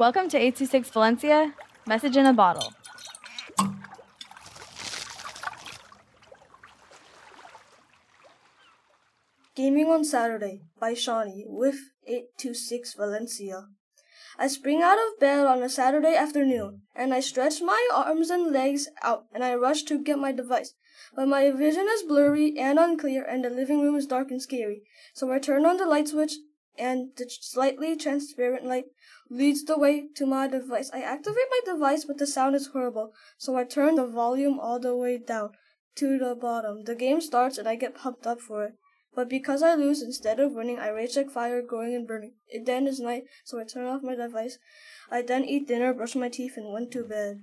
Welcome to 826 Valencia, message in a bottle. Gaming on Saturday by Shaune with 826 Valencia. I spring out of bed on a Saturday afternoon, and I stretch my arms and legs out, and I rush to get my device. But my vision is blurry and unclear, and the living room is dark and scary. So I turn on the light switch, and the slightly transparent light leads the way to my device. I activate my device, but the sound is horrible, so I turn the volume all the way down to the bottom. The game starts, and I get pumped up for it. But because I lose, instead of winning, I rage like fire, growing and burning. It then is night, so I turn off my device. I then eat dinner, brush my teeth, and went to bed.